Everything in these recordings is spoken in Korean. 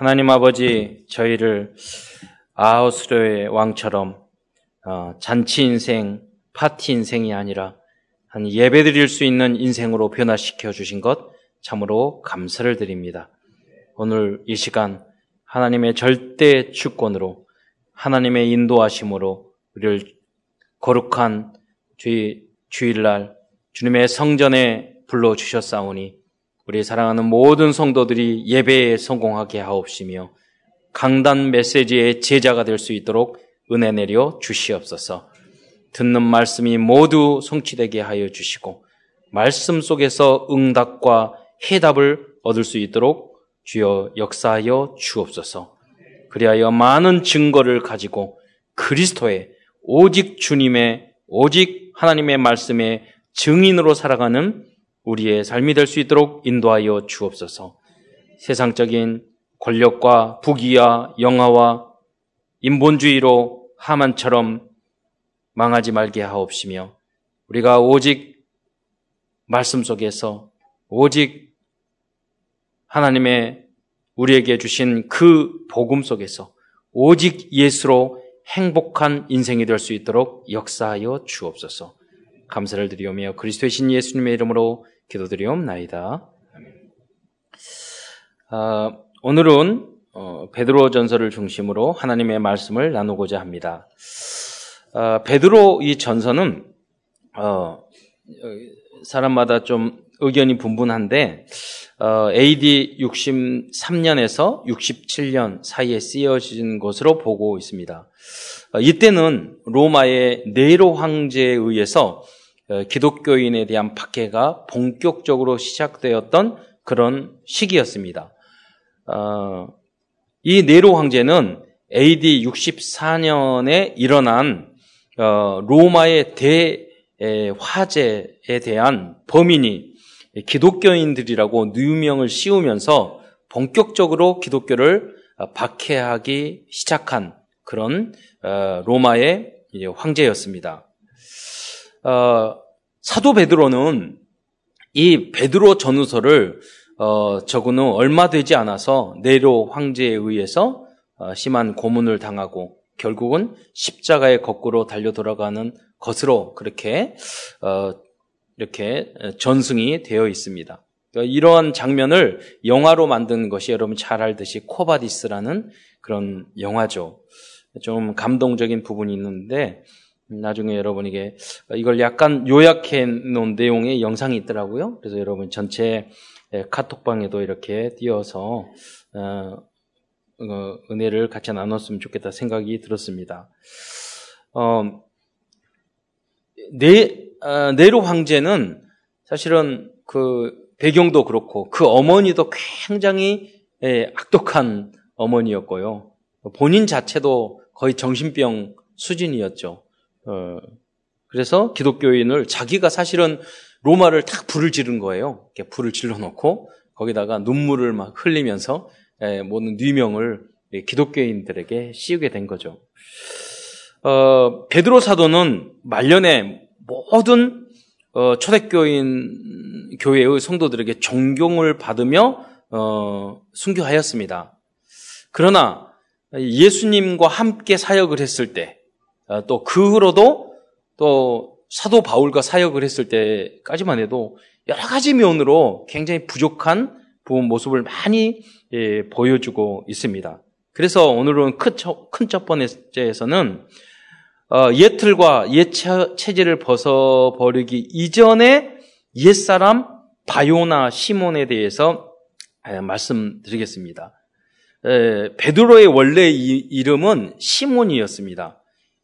하나님 아버지 저희를 아우스로의 왕처럼 어, 잔치 인생, 파티 인생이 아니라 한 예배 드릴 수 있는 인생으로 변화시켜 주신 것 참으로 감사를 드립니다. 오늘 이 시간 하나님의 절대 주권으로 하나님의 인도하심으로 우리를 거룩한 주일날 주님의 성전에 불러 주셨사오니 우리 사랑하는 모든 성도들이 예배에 성공하게 하옵시며 강단 메시지의 제자가 될 수 있도록 은혜 내려 주시옵소서. 듣는 말씀이 모두 성취되게 하여 주시고 말씀 속에서 응답과 해답을 얻을 수 있도록 주여 역사하여 주옵소서. 그리하여 많은 증거를 가지고 그리스도의 오직 주님의 오직 하나님의 말씀의 증인으로 살아가는 우리의 삶이 될 수 있도록 인도하여 주옵소서. 세상적인 권력과 부귀와 영화와 인본주의로 하만처럼 망하지 말게 하옵시며 우리가 오직 말씀 속에서 오직 하나님의 우리에게 주신 그 복음 속에서 오직 예수로 행복한 인생이 될 수 있도록 역사하여 주옵소서. 감사를 드리오며 그리스도의 신 예수님의 이름으로 기도드리옵나이다. 아, 오늘은 어, 베드로 전서를 중심으로 하나님의 말씀을 나누고자 합니다. 아, 베드로 이 전서는 어, 사람마다 좀 의견이 분분한데 어, AD 63년에서 67년 사이에 쓰여진 것으로 보고 있습니다. 어, 이때는 로마의 네로 황제에 의해서 어, 기독교인에 대한 박해가 본격적으로 시작되었던 그런 시기였습니다. 어, 이 네로 황제는 AD 64년에 일어난 어, 로마의 대화재에 대한 범인이 기독교인들이라고 누명을 씌우면서 본격적으로 기독교를 박해하기 시작한 그런 로마의 황제였습니다. 사도 베드로는 이 베드로 전후서를 어, 적은 후 얼마 되지 않아서 네로 황제에 의해서 어, 심한 고문을 당하고 결국은 십자가에 거꾸로 달려 돌아가는 것으로 그렇게 어, 이렇게 전승이 되어 있습니다. 그러니까 이러한 장면을 영화로 만든 것이 여러분 잘 알듯이 코바디스라는 그런 영화죠. 좀 감동적인 부분이 있는데 나중에 여러분에게 이걸 약간 요약해 놓은 내용의 영상이 있더라고요. 그래서 여러분 전체 예, 카톡방에도 이렇게 띄어서 어, 어, 은혜를 같이 나눴으면 좋겠다 생각이 들었습니다. 어, 네, 어, 네로 황제는 사실은 그 배경도 그렇고 그 어머니도 굉장히 예, 악독한 어머니였고요. 본인 자체도 거의 정신병 수준이었죠. 어, 그래서 기독교인을 자기가 사실은 로마를 탁 불을 지른 거예요. 이렇게 불을 질러 놓고 거기다가 눈물을 막 흘리면서 예, 모든 뉘명을 기독교인들에게 씌우게 된 거죠. 어, 베드로 사도는 말년에 모든 어, 초대교인 교회의 성도들에게 존경을 받으며 어, 순교하였습니다. 그러나 예수님과 함께 사역을 했을 때, 어, 또 그 후로도 또 사도 바울과 사역을 했을 때까지만 해도 여러 가지 면으로 굉장히 부족한 모습을 많이 예, 보여주고 있습니다. 그래서 오늘은 큰 첫 번째에서는 어, 옛 틀과 옛 체제를 벗어버리기 이전에 옛사람 바요나 시몬에 대해서 예, 말씀드리겠습니다. 에, 베드로의 원래 이, 이름은 시몬이었습니다.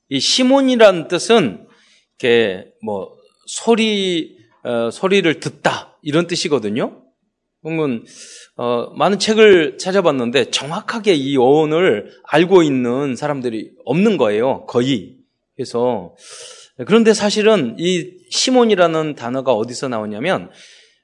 이 시몬이라는 뜻은 이렇게 뭐 소리 어, 소리를 듣다 이런 뜻이거든요. 그러면 어, 많은 책을 찾아봤는데 정확하게 이 어원을 알고 있는 사람들이 없는 거예요. 거의. 그래서 그런데 사실은 이 시몬이라는 단어가 어디서 나오냐면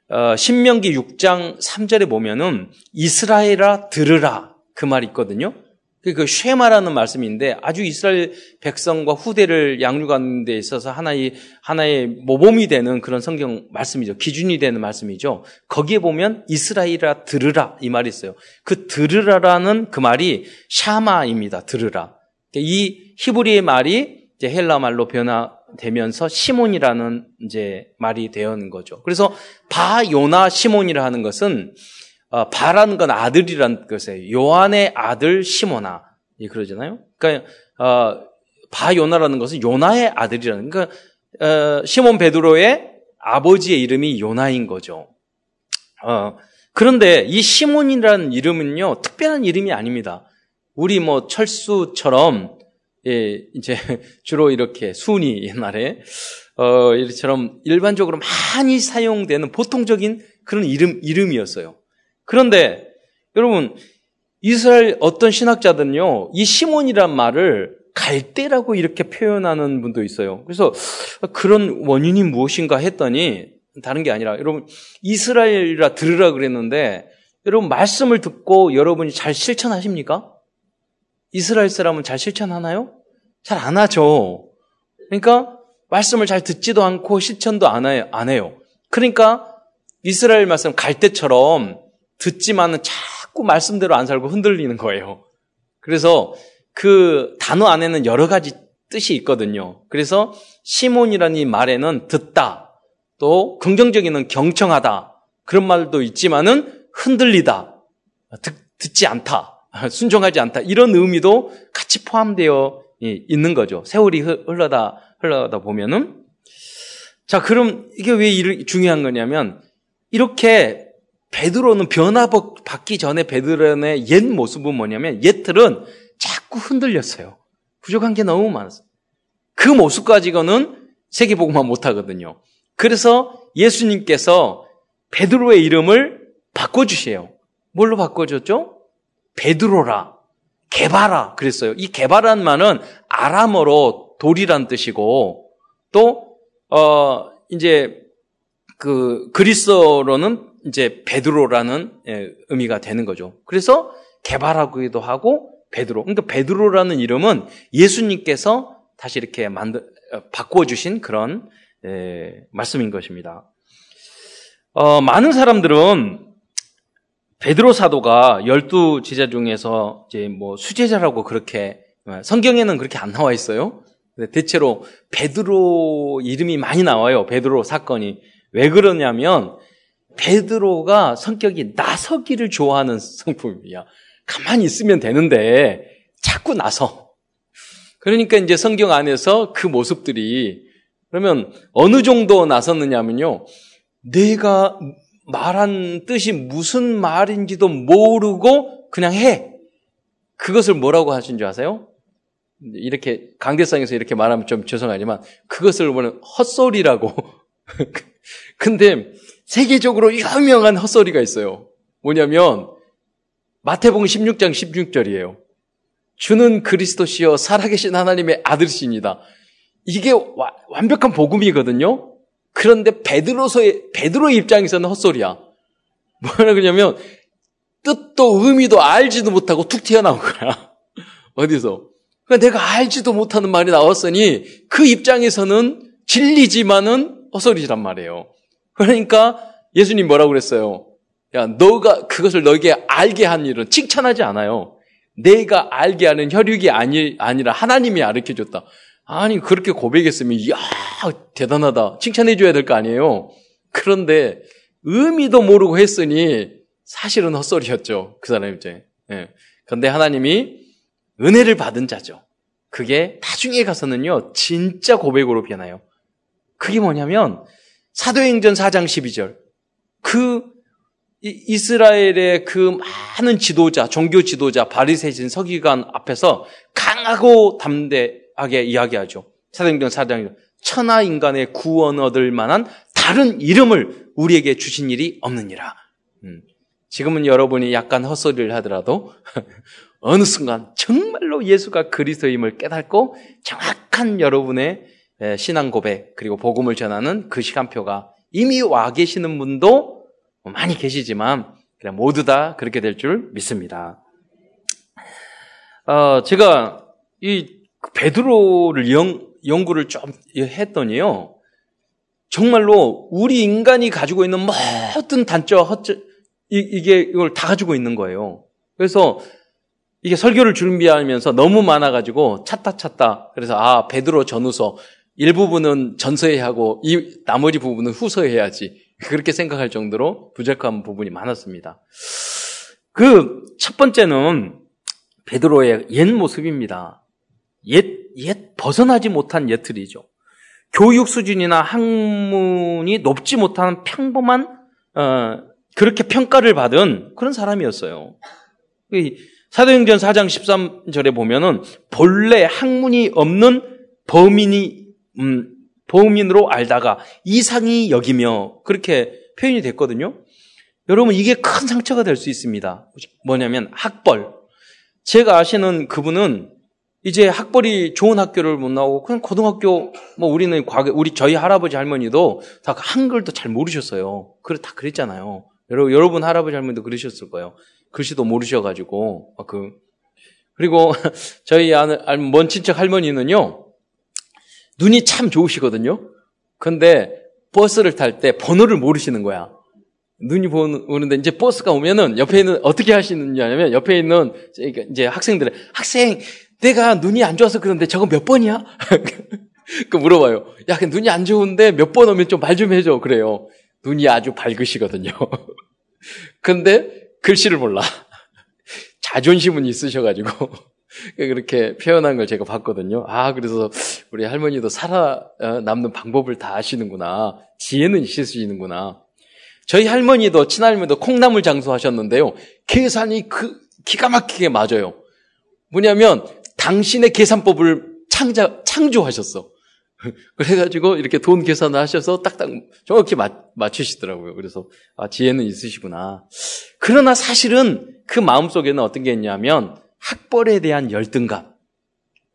어, 신명기 6장 3절에 보면은 이스라엘아 들으라 그 말이 있거든요. 그 쉐마라는 말씀인데 아주 이스라엘 백성과 후대를 양육하는 데 있어서 하나의 하나의 모범이 되는 그런 성경 말씀이죠. 기준이 되는 말씀이죠. 거기에 보면 이스라엘아 들으라 이 말이 있어요. 그 들으라라는 그 말이 샤마입니다. 들으라. 이 히브리의 말이 이제 헬라 말로 변화되면서 시몬이라는 이제 말이 되는 거죠. 그래서 바요나 시몬이라 하는 것은 어, 바라는 건 아들이라는 것이에요. 요한의 아들 시모나. 예, 그러잖아요. 그러니까, 어, 바 요나라는 것은 요나의 아들이라는, 그러니까, 어, 시몬 베드로의 아버지의 이름이 요나인 거죠. 어, 그런데 이 시몬이라는 이름은요, 특별한 이름이 아닙니다. 우리 뭐 철수처럼, 예, 이제 주로 이렇게 순이 옛날에, 어, 이처럼 일반적으로 많이 사용되는 보통적인 그런 이름, 이름이었어요. 그런데 여러분 이스라엘 어떤 신학자들은요 이 시몬이란 말을 갈대라고 이렇게 표현하는 분도 있어요. 그래서 그런 원인이 무엇인가 했더니 다른 게 아니라 여러분 이스라엘이라 들으라 그랬는데 여러분 말씀을 듣고 여러분이 잘 실천하십니까? 이스라엘 사람은 잘 실천하나요? 잘 안 하죠. 그러니까 말씀을 잘 듣지도 않고 실천도 안 해요. 그러니까 이스라엘 말씀 갈대처럼 듣지만은 자꾸 말씀대로 안 살고 흔들리는 거예요. 그래서 그 단어 안에는 여러 가지 뜻이 있거든요. 그래서 시몬이라는 이 말에는 듣다, 또 긍정적인은 경청하다, 그런 말도 있지만은 흔들리다, 듣, 듣지 않다, 순종하지 않다, 이런 의미도 같이 포함되어 있는 거죠. 세월이 흘러다, 흘러다 보면은. 자, 그럼 이게 왜 중요한 거냐면, 이렇게 베드로는 변화 받기 전에 베드로의 옛 모습은 뭐냐면 옛틀은 자꾸 흔들렸어요. 부족한 게 너무 많았어요. 그 모습 가지고는 세계복음만 못하거든요. 그래서 예수님께서 베드로의 이름을 바꿔주세요. 뭘로 바꿔줬죠? 베드로라, 개바라 그랬어요. 이 개바라는 말은 아람어로 돌이란 뜻이고 또 어, 이제 그 그리스어로는 이제 베드로라는 예, 의미가 되는 거죠. 그래서 게바라 하기도 하고 베드로. 그러니까 베드로라는 이름은 예수님께서 다시 이렇게 만들 어, 바꿔 주신 그런 예, 말씀인 것입니다. 어, 많은 사람들은 베드로 사도가 열두 제자 중에서 이제 뭐 수제자라고 그렇게 어, 성경에는 그렇게 안 나와 있어요. 대체로 베드로 이름이 많이 나와요. 베드로 사건이 왜 그러냐면 베드로가 성격이 나서기를 좋아하는 성품이야. 가만히 있으면 되는데 자꾸 나서. 그러니까 이제 성경 안에서 그 모습들이 그러면 어느 정도 나섰느냐면요. 내가 말한 뜻이 무슨 말인지도 모르고 그냥 해. 그것을 뭐라고 하신 줄 아세요? 이렇게 강대상에서 이렇게 말하면 좀 죄송하지만 그것을 보면 헛소리라고. 근데 세계적으로 유명한 헛소리가 있어요. 뭐냐면 마태복음 16장 16절이에요. 주는 그리스도시여 살아계신 하나님의 아들이십니다. 이게 와, 완벽한 복음이거든요. 그런데 베드로서의 베드로 입장에서는 헛소리야. 뭐라 그러냐면 뜻도 의미도 알지도 못하고 툭 튀어나온 거야. 어디서? 그러니까 내가 알지도 못하는 말이 나왔으니 그 입장에서는 진리지만은 헛소리란 말이에요. 그러니까 예수님 뭐라고 그랬어요? 야, 너가 그것을 너에게 알게 한 일은 칭찬하지 않아요. 내가 알게 하는 혈육이 아니, 아니라 하나님이 가르쳐 줬다. 아니, 그렇게 고백했으면, 이야, 대단하다. 칭찬해 줘야 될 거 아니에요. 그런데 의미도 모르고 했으니 사실은 헛소리였죠. 그 사람 이제. 예. 그런데 하나님이 은혜를 받은 자죠. 그게 나중에 가서는요, 진짜 고백으로 변해요. 그게 뭐냐면, 사도행전 4장 12절. 그 이스라엘의 그 많은 지도자, 종교 지도자, 바리새인 서기관 앞에서 강하고 담대하게 이야기하죠. 사도행전 4장 천하 인간의 구원 얻을 만한 다른 이름을 우리에게 주신 일이 없느니라. 음. 지금은 여러분이 약간 헛소리를 하더라도 어느 순간 정말로 예수가 그리스도임을 깨닫고 정확한 여러분의 신앙 고백 그리고 복음을 전하는 그 시간표가 이미 와 계시는 분도 많이 계시지만 모두 다 그렇게 될 줄 믿습니다. 어, 제가 이 베드로를 연, 연구를 좀 했더니요. 정말로 우리 인간이 가지고 있는 모든 단점, 허점, 이게 이걸 다 가지고 있는 거예요. 그래서 이게 설교를 준비하면서 너무 많아가지고 찾다 찾다. 그래서 아 베드로 전후서 일부분은 전서에 하고 이 나머지 부분은 후서에 해야지. 그렇게 생각할 정도로 부족한 부분이 많았습니다. 그 첫 번째는 베드로의 옛 모습입니다. 옛, 옛 벗어나지 못한 옛틀이죠. 교육 수준이나 학문이 높지 못한 평범한 어, 그렇게 평가를 받은 그런 사람이었어요. 사도행전 4장 13절에 보면은 본래 학문이 없는 범인이 음, 범인으로 알다가 이상이 여기며 그렇게 표현이 됐거든요. 여러분 이게 큰 상처가 될 수 있습니다. 뭐냐면 학벌. 제가 아시는 그분은 이제 학벌이 좋은 학교를 못 나오고 그냥 고등학교 뭐 우리는 과거 우리 저희 할아버지 할머니도 다 한글도 잘 모르셨어요. 그래 다 그랬잖아요. 여러분 여러분 할아버지 할머니도 그러셨을 거예요. 글씨도 모르셔가지고 그 그리고 저희 아는 먼 친척 할머니는요 눈이 참 좋으시거든요. 근데 버스를 탈 때 번호를 모르시는 거야. 눈이 보는데 이제 버스가 오면은 옆에 있는 어떻게 하시느냐면 옆에 있는 이제 학생들 학생 내가 눈이 안 좋아서 그런데 저거 몇 번이야? 그 물어봐요. 야, 그 눈이 안 좋은데 몇 번 오면 좀말좀 해줘. 그래요. 눈이 아주 밝으시거든요. 근데 글씨를 몰라. 자존심은 있으셔가지고 그렇게 표현한 걸 제가 봤거든요. 아, 그래서 우리 할머니도 살아남는 어, 방법을 다 아시는구나. 지혜는 있으시는구나. 저희 할머니도 친할머니도 콩나물 장수하셨는데요. 계산이 그 기가 막히게 맞아요. 뭐냐면 당신의 계산법을 창자, 창조하셨어. 그래가지고 이렇게 돈 계산을 하셔서 딱딱 정확히 맞, 맞추시더라고요. 그래서 아, 지혜는 있으시구나. 그러나 사실은 그 마음속에는 어떤 게 있냐면 학벌에 대한 열등감.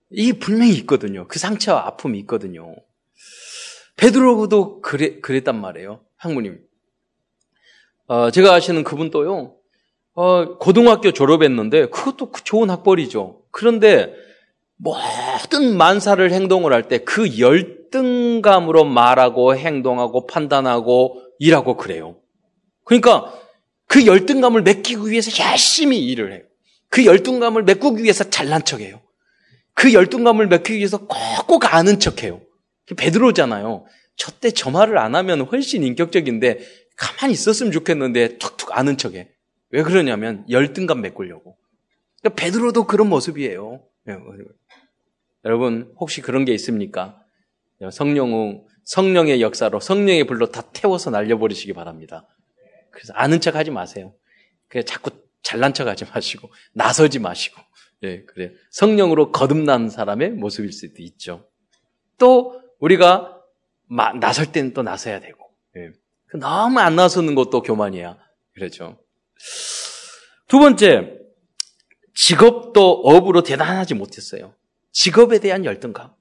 이게 분명히 있거든요. 그 상처와 아픔이 있거든요. 베드로도 그래, 그랬단 말이에요. 학무님. 어, 제가 아시는 그분도요, 어, 고등학교 졸업했는데, 그것도 그 좋은 학벌이죠. 그런데, 모든 만사를 행동을 할 때 그 열등감으로 말하고 행동하고 판단하고 일하고 그래요. 그러니까 그 열등감을 메끼기 위해서 열심히 일을 해요. 그 열등감을 메꾸기 위해서 잘난 척해요. 그 열등감을 메꾸기 위해서 꼭꼭 아는 척해요. 베드로잖아요. 저 때 저 말을 안 하면 훨씬 인격적인데 가만히 있었으면 좋겠는데 툭툭 아는 척해. 왜 그러냐면 열등감 메꾸려고. 그러니까 베드로도 그런 모습이에요. 예, 여러분 혹시 그런 게 있습니까? 성령 성령의 역사로 성령의 불로 다 태워서 날려버리시기 바랍니다. 그래서 아는 척하지 마세요. 그냥 자꾸 잘난 척하지 마시고 나서지 마시고 예 그래 성령으로 거듭난 사람의 모습일 수도 있죠. 또 우리가 마, 나설 때는 또 나서야 되고 예. 너무 안 나서는 것도 교만이야. 그렇죠. 두 번째, 직업도 업으로 대단하지 못했어요. 직업에 대한 열등감.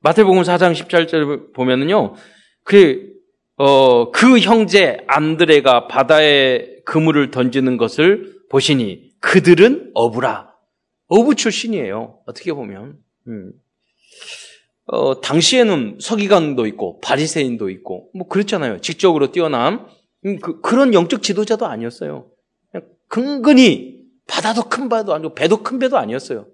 마태복음 4장 17절 보면은요, 그, 어, 그 형제 안드레가 바다에 그물을 던지는 것을 보시니 그들은 어부라. 어부 출신이에요. 어떻게 보면. 음. 어, 당시에는 서기관도 있고 바리새인도 있고 뭐 그렇잖아요. 직접으로 뛰어난 음, 그, 그런 영적 지도자도 아니었어요. 근근히 바다도 큰 바다도 아니고 배도 큰 배도 아니었어요.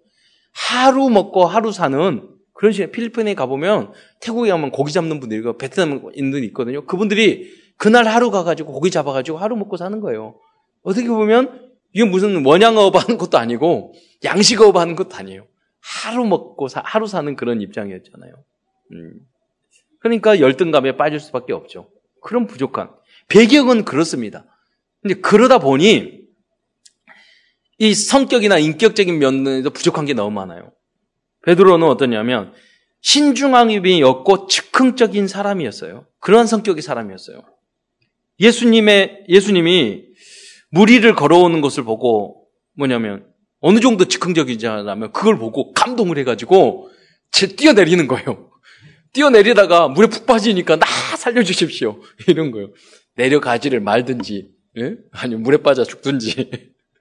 하루 먹고 하루 사는 그런 식의 필리핀에 가보면 태국에 가면 고기 잡는 분들이 고 베트남 인들이 있거든요. 그분들이 그날 하루 가가지고 고기 잡아가지고 하루 먹고 사는 거예요. 어떻게 보면 이게 무슨 원양어업 하는 것도 아니고 양식어업 하는 것도 아니에요. 하루 먹고 사, 하루 사는 그런 입장이었잖아요. 음. 그러니까 열등감에 빠질 수밖에 없죠. 그런 부족한 배경은 그렇습니다. 근데 그러다 보니 이 성격이나 인격적인 면에서 부족한 게 너무 많아요. 베드로는 어떠냐면 신중함이었고 즉흥적인 사람이었어요. 그러한 성격의 사람이었어요. 예수님의 예수님이 무리를 걸어오는 것을 보고 뭐냐면 어느 정도 즉흥적이지 않으면 그걸 보고 감동을 해가지고 제 뛰어내리는 거예요. 뛰어내리다가 물에 푹 빠지니까 나 살려주십시오. 이런 거예요. 내려가지를 말든지, 예? 아니 물에 빠져 죽든지.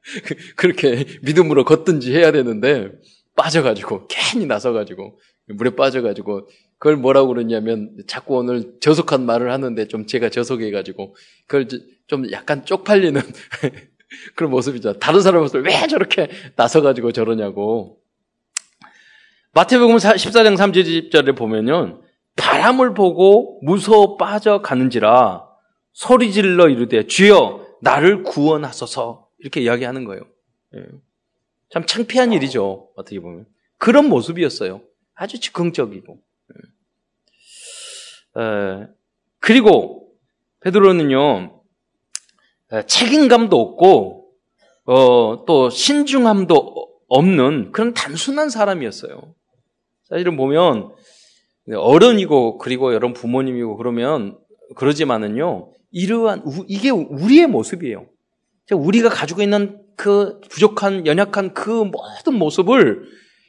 그렇게 믿음으로 걷든지 해야 되는데 빠져가지고 괜히 나서가지고 물에 빠져가지고 그걸 뭐라고 그러냐면 자꾸 오늘 저속한 말을 하는데 좀 제가 저속해가지고 그걸 좀 약간 쪽팔리는 그런 모습이죠. 다른 사람 모습을 왜 저렇게 나서가지고 저러냐고. 마태복음 14장 3절에 보면요. 바람을 보고 무서워 빠져가는지라 소리 질러 이르되 주여 나를 구원하소서 이렇게 이야기하는 거예요. 예. 참 창피한 일이죠. 어떻게 보면. 그런 모습이었어요. 아주 즉흥적이고. 예. 그리고 베드로는요 책임감도 없고 어, 또 신중함도 없는 그런 단순한 사람이었어요. 사실은 보면 어른이고 그리고 여러분 부모님이고 그러면 그러지만은요 이러한 이게 우리의 모습이에요. 우리가 가지고 있는 그 부족한 연약한 그 모든 모습을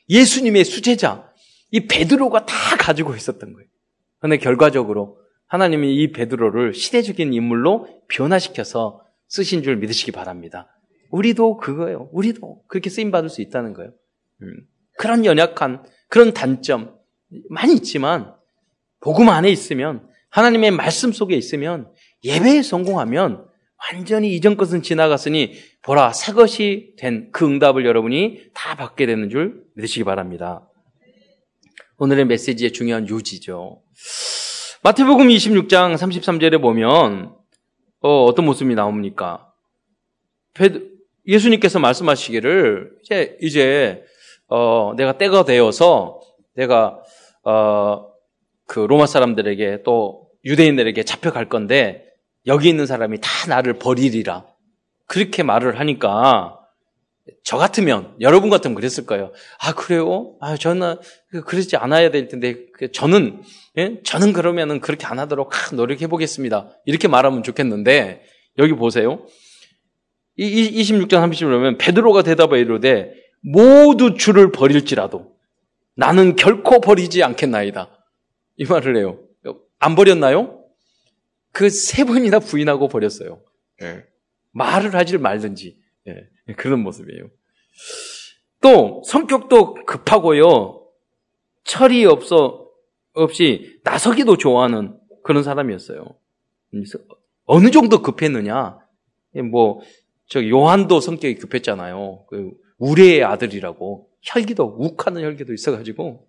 예수님의 수제자 이 베드로가 다 가지고 있었던 거예요. 그런데 결과적으로 하나님이 이 베드로를 시대적인 인물로 변화시켜서 쓰신 줄 믿으시기 바랍니다. 우리도 그거예요. 우리도 그렇게 쓰임 받을 수 있다는 거예요. 음. 그런 연약한 그런 단점 많이 있지만 복음 안에 있으면 하나님의 말씀 속에 있으면 예배에 성공하면 완전히 이전 것은 지나갔으니 보라 새 것이 된 그 응답을 여러분이 다 받게 되는 줄 믿으시기 바랍니다. 오늘의 메시지의 중요한 요지죠. 마태복음 26장 33절에 보면 어, 떤 모습이 나옵니까? 예수님께서 말씀하시기를 이제 이제 어, 내가 때가 되어서 내가 어, 그 로마 사람들에게 또 유대인들에게 잡혀갈 건데 여기 있는 사람이 다 나를 버리리라. 그렇게 말을 하니까 저 같으면 여러분 같으면 그랬을 거예요. 아 그래요? 아 저는 그러지 않아야 될 텐데 그 저는 예? 저는 그러면은 그렇게 안 하도록 노력해 보겠습니다. 이렇게 말하면 좋겠는데 여기 보세요. 이 26장 30절 보면 베드로가 대답하여 이르되 모두 주를 버릴지라도 나는 결코 버리지 않겠나이다. 이 말을 해요. 안 버렸나요? 그 세 번이나 부인하고 버렸어요. 예. 말을 하지 말든지. 예. 그런 모습이에요. 또 성격도 급하고요. 철이 없어 없이 나서기도 좋아하는 그런 사람이었어요. 어느 정도 급했느냐? 예, 뭐, 저 요한도 성격이 급했잖아요. 그 우레의 아들이라고. 혈기도, 욱하는 혈기도 있어가지고.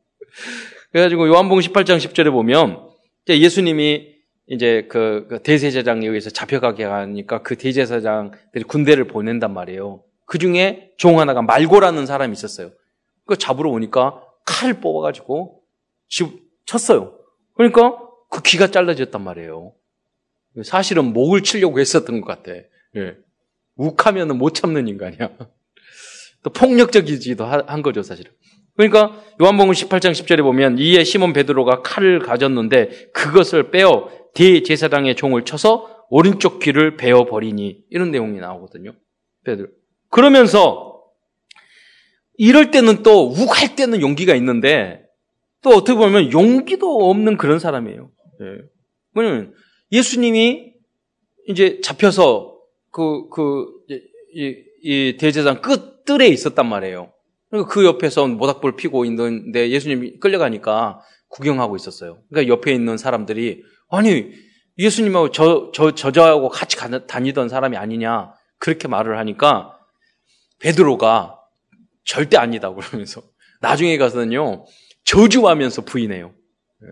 그래가지고 요한복음 18장 10절에 보면, 예수님이 이제 그, 그 대제사장 여기서 잡혀가게 하니까 그 대제사장들이 군대를 보낸단 말이에요. 그 중에 종 하나가 말고라는 사람이 있었어요. 그 잡으러 오니까 칼을 뽑아가지고 집 쳤어요. 그러니까 그 귀가 잘라졌단 말이에요. 사실은 목을 치려고 했었던 것 같아. 예. 욱하면 못 참는 인간이야. 또 폭력적이지도 한 거죠, 사실은. 그러니까 요한복음 18장 10절에 보면 이에 시몬 베드로가 칼을 가졌는데 그것을 빼어 대제사장의 종을 쳐서 오른쪽 귀를 베어 버리니 이런 내용이 나오거든요. 베드로. 그러면서 이럴 때는 또 욱할 때는 용기가 있는데 또 어떻게 보면 용기도 없는 그런 사람이에요. 예. 뭐냐면 예수님이 이제 잡혀서 그, 그, 이, 이 대제사장 끝뜰에 있었단 말이에요. 그 옆에서 모닥불 피고 있는데 예수님이 끌려가니까 구경하고 있었어요. 그러니까 옆에 있는 사람들이 아니 예수님하고 저, 저, 저자하고 같이 다니던 사람이 아니냐 그렇게 말을 하니까 베드로가 절대 아니다 그러면서 나중에 가서는요 저주하면서 부인해요. 예.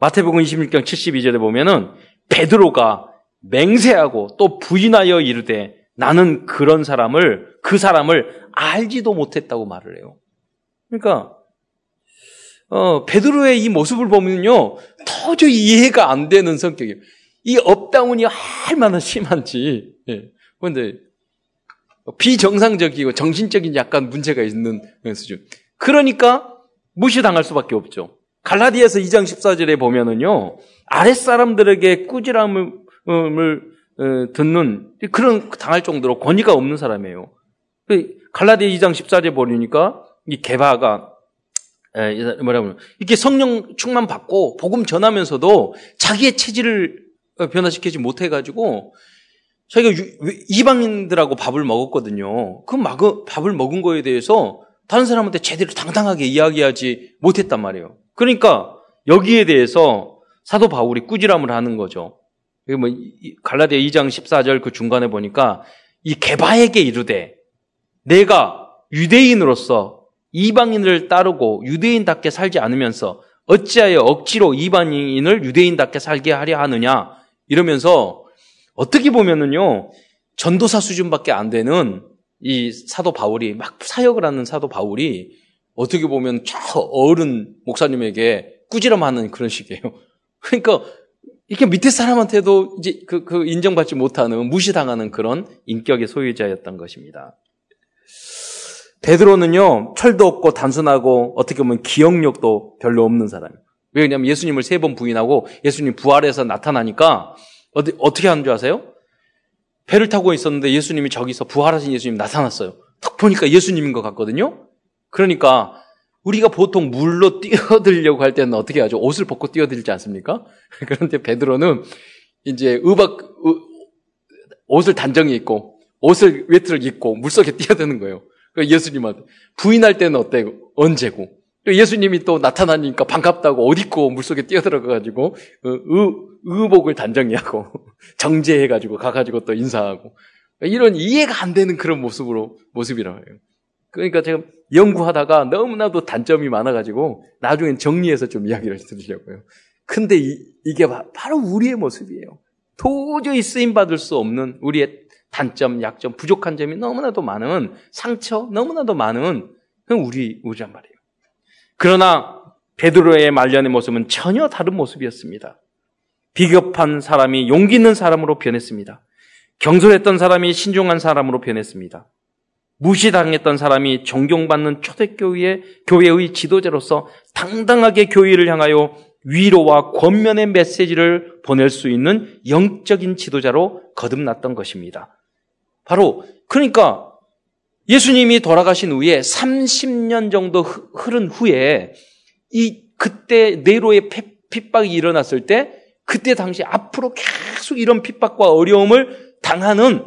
마태복음 26장 72절에 보면은 베드로가 맹세하고 또 부인하여 이르되 나는 그런 사람을 그 사람을 알지도 못했다고 말을 해요. 그러니까 어, 베드로의 이 모습을 보면요 도저히 이해가 안 되는 성격이에요. 이 up down이 얼마나 심한지. 예. 그런데 비정상적이고 정신적인 약간 문제가 있는 수준. 그러니까 무시당할 수밖에 없죠. 갈라디아서 2장 14절에 보면은요, 아랫사람들에게 꾸지람을 어, 듣는 그런 당할 정도로 권위가 없는 사람이에요. 그 갈라디아 2장 14절에 보니까 이 개바가 뭐라고 이렇게 성령 충만 받고 복음 전하면서도 자기의 체질을 변화시키지 못해 가지고 자기가 이방인들하고 밥을 먹었거든요. 그 막, 밥을 먹은 거에 대해서 다른 사람한테 제대로 당당하게 이야기하지 못했단 말이에요. 그러니까 여기에 대해서 사도 바울이 꾸지람을 하는 거죠. 뭐 갈라디아 2장 14절 그 중간에 보니까 이 개바에게 이르되 내가 유대인으로서 이방인을 따르고 유대인답게 살지 않으면서 어찌하여 억지로 이방인을 유대인답게 살게 하려 하느냐 이러면서 어떻게 보면은요 전도사 수준밖에 안 되는 이 사도 바울이 막 사역을 하는 사도 바울이 어떻게 보면 저 어른 목사님에게 꾸지람하는 그런 식이에요. 그러니까 이렇게 밑에 사람한테도 이제 그, 그 인정받지 못하는 무시당하는 그런 인격의 소유자였던 것입니다. 베드로는요 철도 없고 단순하고 어떻게 보면 기억력도 별로 없는 사람이에요. 왜냐하면 예수님을 세 번 부인하고 예수님 부활해서 나타나니까 어디, 어떻게 하는 줄 아세요? 배를 타고 있었는데 예수님이 저기서 부활하신 예수님 나타났어요. 딱 보니까 예수님인 것 같거든요. 그러니까 우리가 보통 물로 뛰어들려고 할 때는 어떻게 하죠? 옷을 벗고 뛰어들지 않습니까? 그런데 베드로는 이제 의박 옷을 단정히 입고 옷을 외투를 입고 물속에 뛰어드는 거예요. 예수님한테 부인할 때는 어때? 언제고? 또 예수님이 또 나타나니까 반갑다고 옷 입고 물속에 뛰어들어가가지고 의, 의복을 단정히 하고 정제해가지고 가가지고 또 인사하고 이런 이해가 안 되는 그런 모습으로 모습이라고 해요. 그러니까 제가 연구하다가 너무나도 단점이 많아가지고 나중엔 정리해서 좀 이야기를 드리려고요. 근데 이, 이게 바로 우리의 모습이에요. 도저히 쓰임 받을 수 없는 우리의 단점, 약점, 부족한 점이 너무나도 많은 상처, 너무나도 많은 우리 우리란 말이에요. 그러나 베드로의 말년의 모습은 전혀 다른 모습이었습니다. 비겁한 사람이 용기 있는 사람으로 변했습니다. 경솔했던 사람이 신중한 사람으로 변했습니다. 무시당했던 사람이 존경받는 초대교회의 교회의 지도자로서 당당하게 교회를 향하여 위로와 권면의 메시지를 보낼 수 있는 영적인 지도자로 거듭났던 것입니다. 바로 그러니까 예수님이 돌아가신 후에 30년 정도 흐른 후에 이 그때 네로의 핍박이 일어났을 때 그때 당시 앞으로 계속 이런 핍박과 어려움을 당하는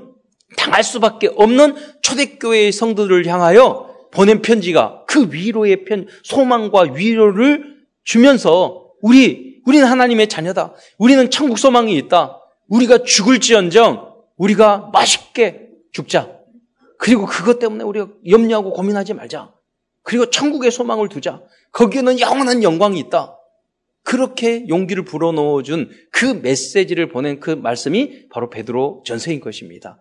당할 수밖에 없는 초대교회의 성도들을 향하여 보낸 편지가 그 위로의 편 소망과 위로를 주면서 우리 우리는 하나님의 자녀다. 우리는 천국 소망이 있다. 우리가 죽을지언정 우리가 맛있게 죽자. 그리고 그것 때문에 우리가 염려하고 고민하지 말자. 그리고 천국의 소망을 두자. 거기에는 영원한 영광이 있다. 그렇게 용기를 불어넣어준 그 메시지를 보낸 그 말씀이 바로 베드로 전서인 것입니다.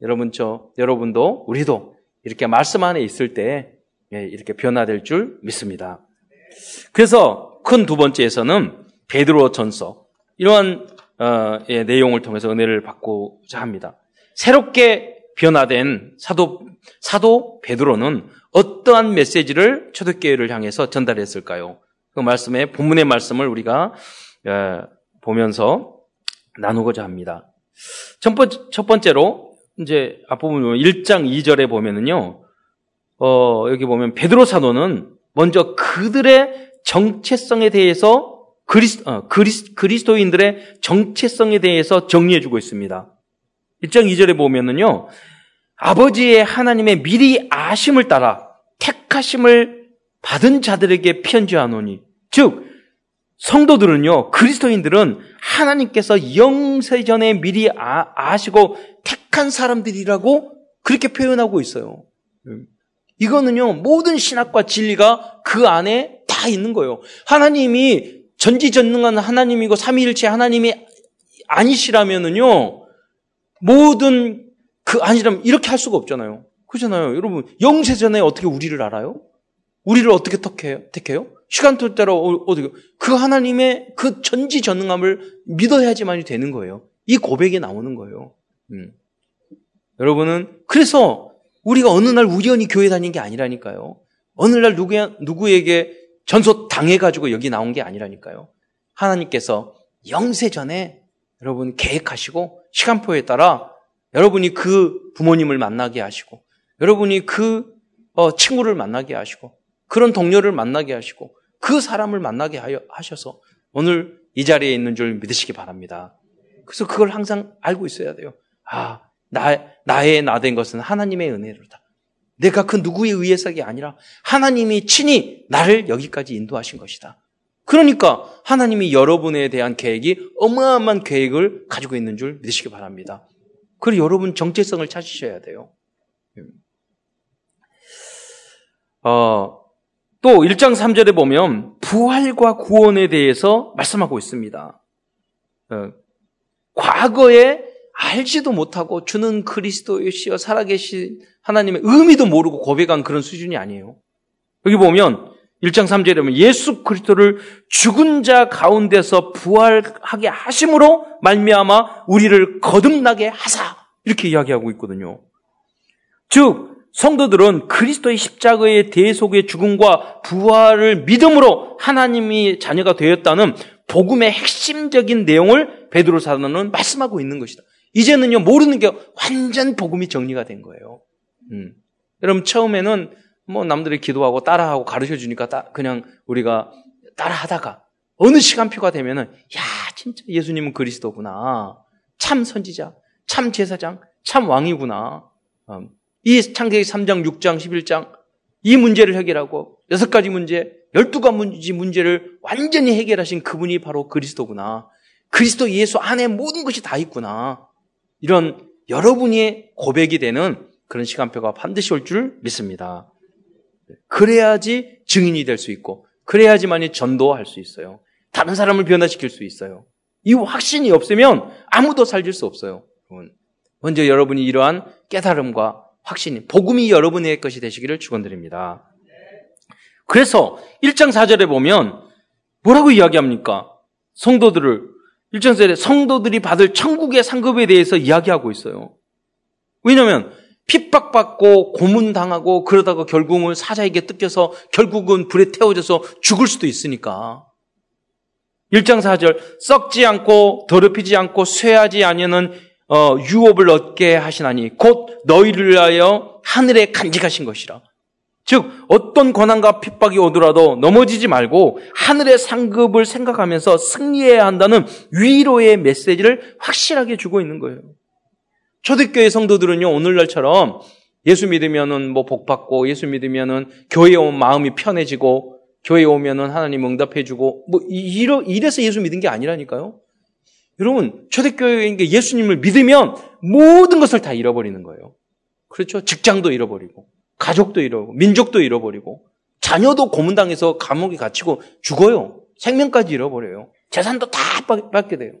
여러분, 저, 여러분도, 우리도 이렇게 말씀 안에 있을 때 예, 이렇게 변화될 줄 믿습니다. 그래서 큰 두 번째에서는 베드로 전서, 이러한 어, 예, 내용을 통해서 은혜를 받고자 합니다. 새롭게 변화된 사도, 사도 베드로는 어떠한 메시지를 초대교회를 향해서 전달했을까요? 그 말씀의 본문의 말씀을 우리가 어, 보면서 나누고자 합니다. 첫, 번째, 로 이제 앞부분 1장 2절에 보면은요, 어, 여기 보면 베드로 사도는 먼저 그들의 정체성에 대해서 그리스, 어, 그리스, 그리스도인들의 정체성에 대해서 정리해주고 있습니다. 1장 2절에 보면은요, 아버지의 하나님의 미리 아심을 따라 택하심을 받은 자들에게 편지하노니, 즉, 성도들은요, 그리스도인들은 하나님께서 영세 전에 미리 아, 시고 택한 사람들이라고 그렇게 표현하고 있어요. 이거는요, 모든 신학과 진리가 그 안에 다 있는 거예요. 하나님이 전지전능한 하나님이고 삼위일체 하나님이 아니시라면은요, 모든 그 아니라면 이렇게 할 수가 없잖아요. 그렇잖아요. 여러분, 영세 전에 어떻게 우리를 알아요? 우리를 어떻게 택해요? 택해요? 시간도 따라 어, 어떻게 그 하나님의 그 전지전능함을 믿어야지만이 되는 거예요. 이 고백이 나오는 거예요. 음. 여러분은 그래서 우리가 어느 날 우연히 교회 다닌 게 아니라니까요. 어느 날 누구, 누구에게 전소 당해가지고 여기 나온 게 아니라니까요. 하나님께서 영세 전에 여러분 계획하시고 시간표에 따라 여러분이 그 부모님을 만나게 하시고 여러분이 그 어, 친구를 만나게 하시고 그런 동료를 만나게 하시고 그 사람을 만나게 하셔서 오늘 이 자리에 있는 줄 믿으시기 바랍니다. 그래서 그걸 항상 알고 있어야 돼요. 아, 나, 나의 나 된 것은 하나님의 은혜로다. 내가 그 누구에 의해서가 아니라 하나님이 친히 나를 여기까지 인도하신 것이다. 그러니까 하나님이 여러분에 대한 계획이 어마어마한 계획을 가지고 있는 줄 믿으시기 바랍니다. 그리고 여러분 정체성을 찾으셔야 돼요. 어, 또 1장 3절에 보면 부활과 구원에 대해서 말씀하고 있습니다. 어, 과거에 알지도 못하고 주는 그리스도이시여 살아계신 하나님의 의미도 모르고 고백한 그런 수준이 아니에요. 여기 보면 1장 3절에 보면 예수 그리스도를 죽은 자 가운데서 부활하게 하심으로 말미암아 우리를 거듭나게 하사 이렇게 이야기하고 있거든요. 즉 성도들은 그리스도의 십자가의 대속의 죽음과 부활을 믿음으로 하나님이 자녀가 되었다는 복음의 핵심적인 내용을 베드로 사도는 말씀하고 있는 것이다. 이제는요 모르는 게 완전 복음이 정리가 된 거예요. 음. 여러분 처음에는 뭐 남들이 기도하고 따라하고 가르쳐 주니까 그냥 우리가 따라하다가 어느 시간표가 되면은 야 진짜 예수님은 그리스도구나 참 선지자 참 제사장 참 왕이구나 음. 이 창세기 3장 6장 11장 이 문제를 해결하고 여섯 가지 문제 12가지 문제를 완전히 해결하신 그분이 바로 그리스도구나 그리스도 예수 안에 모든 것이 다 있구나 이런 여러분이 고백이 되는 그런 시간표가 반드시 올 줄 믿습니다. 그래야지 증인이 될 수 있고, 그래야지만이 전도할 수 있어요. 다른 사람을 변화시킬 수 있어요. 이 확신이 없으면 아무도 살릴 수 없어요. 먼저 여러분이 이러한 깨달음과 확신이, 복음이 여러분의 것이 되시기를 축원드립니다. 그래서 1장 4절에 보면 뭐라고 이야기합니까? 성도들을 1장 4절에 성도들이 받을 천국의 상급에 대해서 이야기하고 있어요. 왜냐하면 핍박받고 고문당하고 그러다가 결국은 사자에게 뜯겨서 결국은 불에 태워져서 죽을 수도 있으니까. 1장 4절 썩지 않고 더럽히지 않고 쇠하지 아니하는 어, 유업을 얻게 하시나니 곧 너희를 위하여 하늘에 간직하신 것이라. 즉 어떤 고난과 핍박이 오더라도 넘어지지 말고 하늘의 상급을 생각하면서 승리해야 한다는 위로의 메시지를 확실하게 주고 있는 거예요. 초대교회 성도들은요, 오늘날처럼 예수 믿으면은 뭐 복받고, 예수 믿으면은 교회에 오면 마음이 편해지고, 교회에 오면은 하나님 응답해주고, 뭐, 이러, 이래서 예수 믿은 게 아니라니까요? 여러분, 초대교회인 게 예수님을 믿으면 모든 것을 다 잃어버리는 거예요. 그렇죠? 직장도 잃어버리고, 가족도 잃어버리고, 민족도 잃어버리고, 자녀도 고문당해서 감옥에 갇히고 죽어요. 생명까지 잃어버려요. 재산도 다 받게 돼요.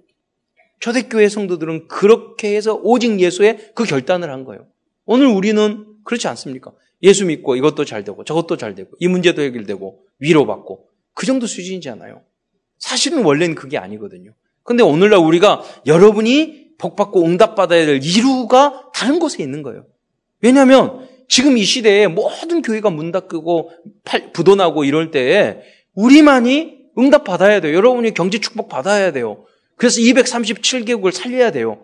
초대교회 성도들은 그렇게 해서 오직 예수의 그 결단을 한 거예요. 오늘 우리는 그렇지 않습니까? 예수 믿고 이것도 잘 되고 저것도 잘 되고 이 문제도 해결되고 위로받고 그 정도 수준이잖아요. 사실은 원래는 그게 아니거든요. 근데 오늘날 우리가 여러분이 복받고 응답받아야 될 이유가 다른 곳에 있는 거예요. 왜냐하면 지금 이 시대에 모든 교회가 문 닫고 부도나고 이럴 때에 우리만이 응답받아야 돼요. 여러분이 경제 축복 받아야 돼요. 그래서 237개국을 살려야 돼요.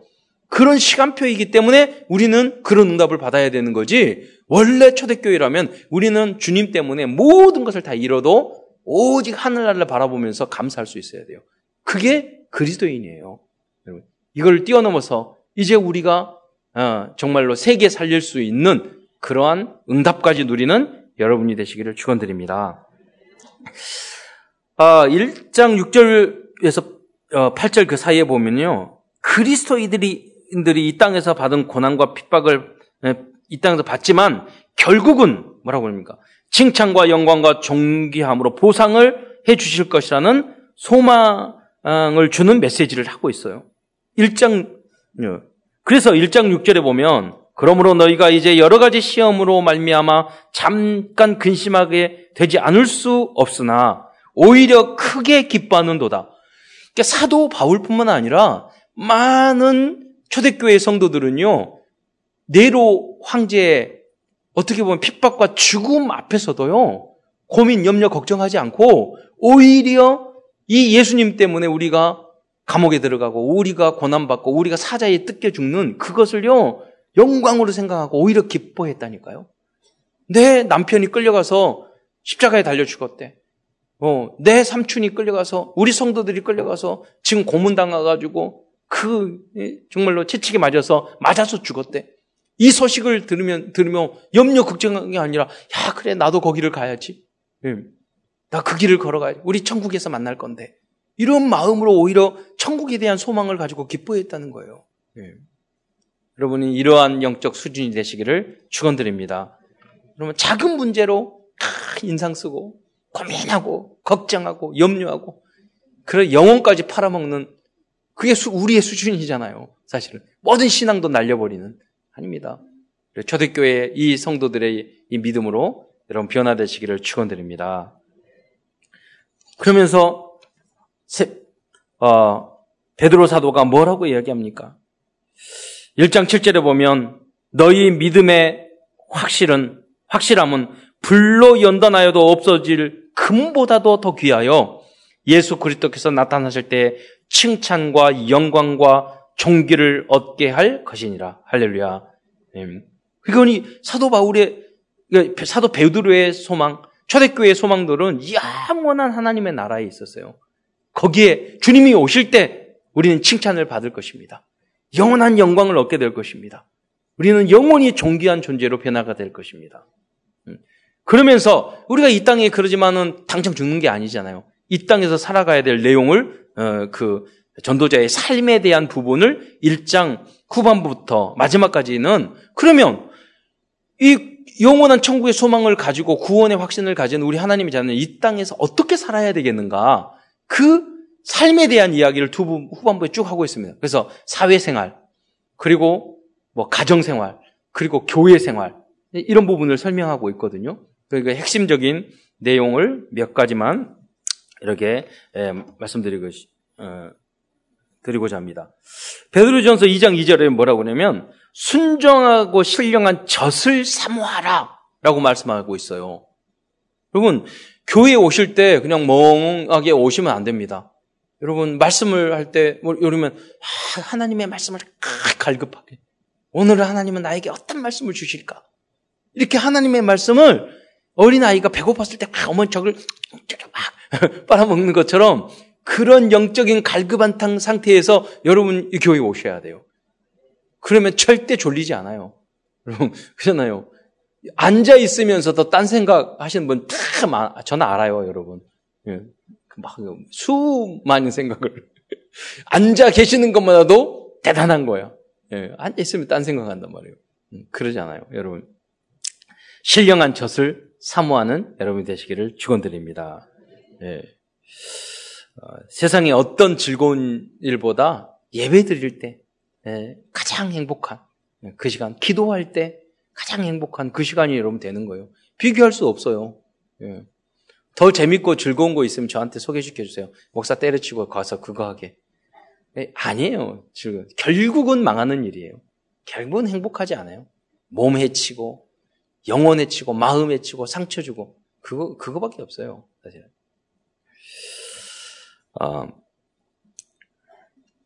그런 시간표이기 때문에 우리는 그런 응답을 받아야 되는 거지. 원래 초대교회라면 우리는 주님 때문에 모든 것을 다 잃어도 오직 하늘나라를 바라보면서 감사할 수 있어야 돼요. 그게 그리스도인이에요. 여러분, 이걸 뛰어넘어서 이제 우리가 어, 정말로 세계 살릴 수 있는 그러한 응답까지 누리는 여러분이 되시기를 축원드립니다. 1장 아, 6절에서 8절 어, 그 사이에 보면요. 그리스도인들이 이 땅에서 받은 고난과 핍박을 이 땅에서 받지만 결국은 뭐라고 합니까? 칭찬과 영광과 존귀함으로 보상을 해 주실 것이라는 소망을 주는 메시지를 하고 있어요. 1장 그래서 1장 6절에 보면 그러므로 너희가 이제 여러 가지 시험으로 말미암아 잠깐 근심하게 되지 않을 수 없으나 오히려 크게 기뻐하는도다. 그러니까 사도 바울뿐만 아니라 많은 초대교회 성도들은요, 네로 황제의 어떻게 보면 핍박과 죽음 앞에서도요, 고민, 염려, 걱정하지 않고 오히려 이 예수님 때문에 우리가 감옥에 들어가고 우리가 고난받고 우리가 사자에 뜯겨 죽는 그것을요, 영광으로 생각하고 오히려 기뻐했다니까요. 내 남편이 끌려가서 십자가에 달려 죽었대. 어, 내 삼촌이 끌려가서 우리 성도들이 끌려가서 지금 고문당해가지고 그 예, 정말로 채찍에 맞아서 맞아서 죽었대. 이 소식을 들으면 들으면 염려 걱정이 아니라 야 그래 나도 거기를 가야지. 예. 나그 길을 걸어가야지. 우리 천국에서 만날 건데. 이런 마음으로 오히려 천국에 대한 소망을 가지고 기뻐했다는 거예요. 예. 여러분이 이러한 영적 수준이 되시기를 축원드립니다. 그러면 작은 문제로 다 인상 쓰고 고민하고 걱정하고 염려하고 그런 영혼까지 팔아먹는 그게 우리의 수준이잖아요. 사실은 모든 신앙도 날려버리는 아닙니다. 초대교회 이 성도들의 이 믿음으로 여러분 변화되시기를 축원드립니다. 그러면서 어, 베드로 사도가 뭐라고 이야기합니까? 1장 7절에 보면 너희 믿음의 확실은 확실함은 불로 연단하여도 없어질 금보다도 더 귀하여 예수 그리스도께서 나타나실 때 칭찬과 영광과 종기를 얻게 할 것이니라. 할렐루야. 그러니 사도 바울의 그러니까 사도 베드로의 소망, 초대교회의 소망들은 영원한 하나님의 나라에 있었어요. 거기에 주님이 오실 때 우리는 칭찬을 받을 것입니다. 영원한 영광을 얻게 될 것입니다. 우리는 영원히 존귀한 존재로 변화가 될 것입니다. 음. 그러면서 우리가 이 땅에 그러지만은 당장 죽는 게 아니잖아요. 이 땅에서 살아가야 될 내용을 어, 그 전도자의 삶에 대한 부분을 1장 후반부터 마지막까지는 그러면 이 영원한 천국의 소망을 가지고 구원의 확신을 가진 우리 하나님이 자는 이 땅에서 어떻게 살아야 되겠는가? 그 삶에 대한 이야기를 두 후반부에 쭉 하고 있습니다. 그래서 사회생활, 그리고 뭐 가정생활, 그리고 교회생활, 이런 부분을 설명하고 있거든요. 그러니까 핵심적인 내용을 몇 가지만 이렇게 예, 말씀드리고 어, 드리고자 합니다. 베드로전서 2장 2절에 뭐라고 하냐면 순정하고 신령한 젖을 사모하라 라고 말씀하고 있어요. 여러분 교회에 오실 때 그냥 멍하게 오시면 안 됩니다. 여러분 말씀을 할때 뭐, 이러면 아, 하나님의 말씀을 갈급하게 오늘 하나님은 나에게 어떤 말씀을 주실까? 이렇게 하나님의 말씀을 어린아이가 배고팠을 때 막 어머니 저걸 막 빨아먹는 것처럼 그런 영적인 갈급한탕 상태에서 여러분 이 교회에 오셔야 돼요. 그러면 절대 졸리지 않아요. 여러분, 그렇잖아요. 앉아 있으면서도 딴 생각 하시는 분 다. 저는 알아요, 여러분. 예. 막 수많은 생각을. 앉아 계시는 것만으로도 대단한 거야. 예. 앉아 있으면 딴 생각한단 말이에요. 음, 그러지 않아요, 여러분. 신령한 젖을 사모하는 여러분이 되시기를 축원드립니다. 예. 어, 세상에 어떤 즐거운 일보다 예배 드릴 때 예, 가장 행복한 예, 그 시간, 기도할 때 가장 행복한 그 시간이 여러분 되는 거예요. 비교할 수 없어요. 예. 더 재밌고 즐거운 거 있으면 저한테 소개시켜 주세요. 목사 때려치고 가서 그거 하게. 예, 아니에요. 즐거 결국은 망하는 일이에요. 결국은 행복하지 않아요. 몸 해치고, 영혼 해치고, 마음 해치고, 상처 주고. 그거, 그거밖에 없어요. 사실은. 어,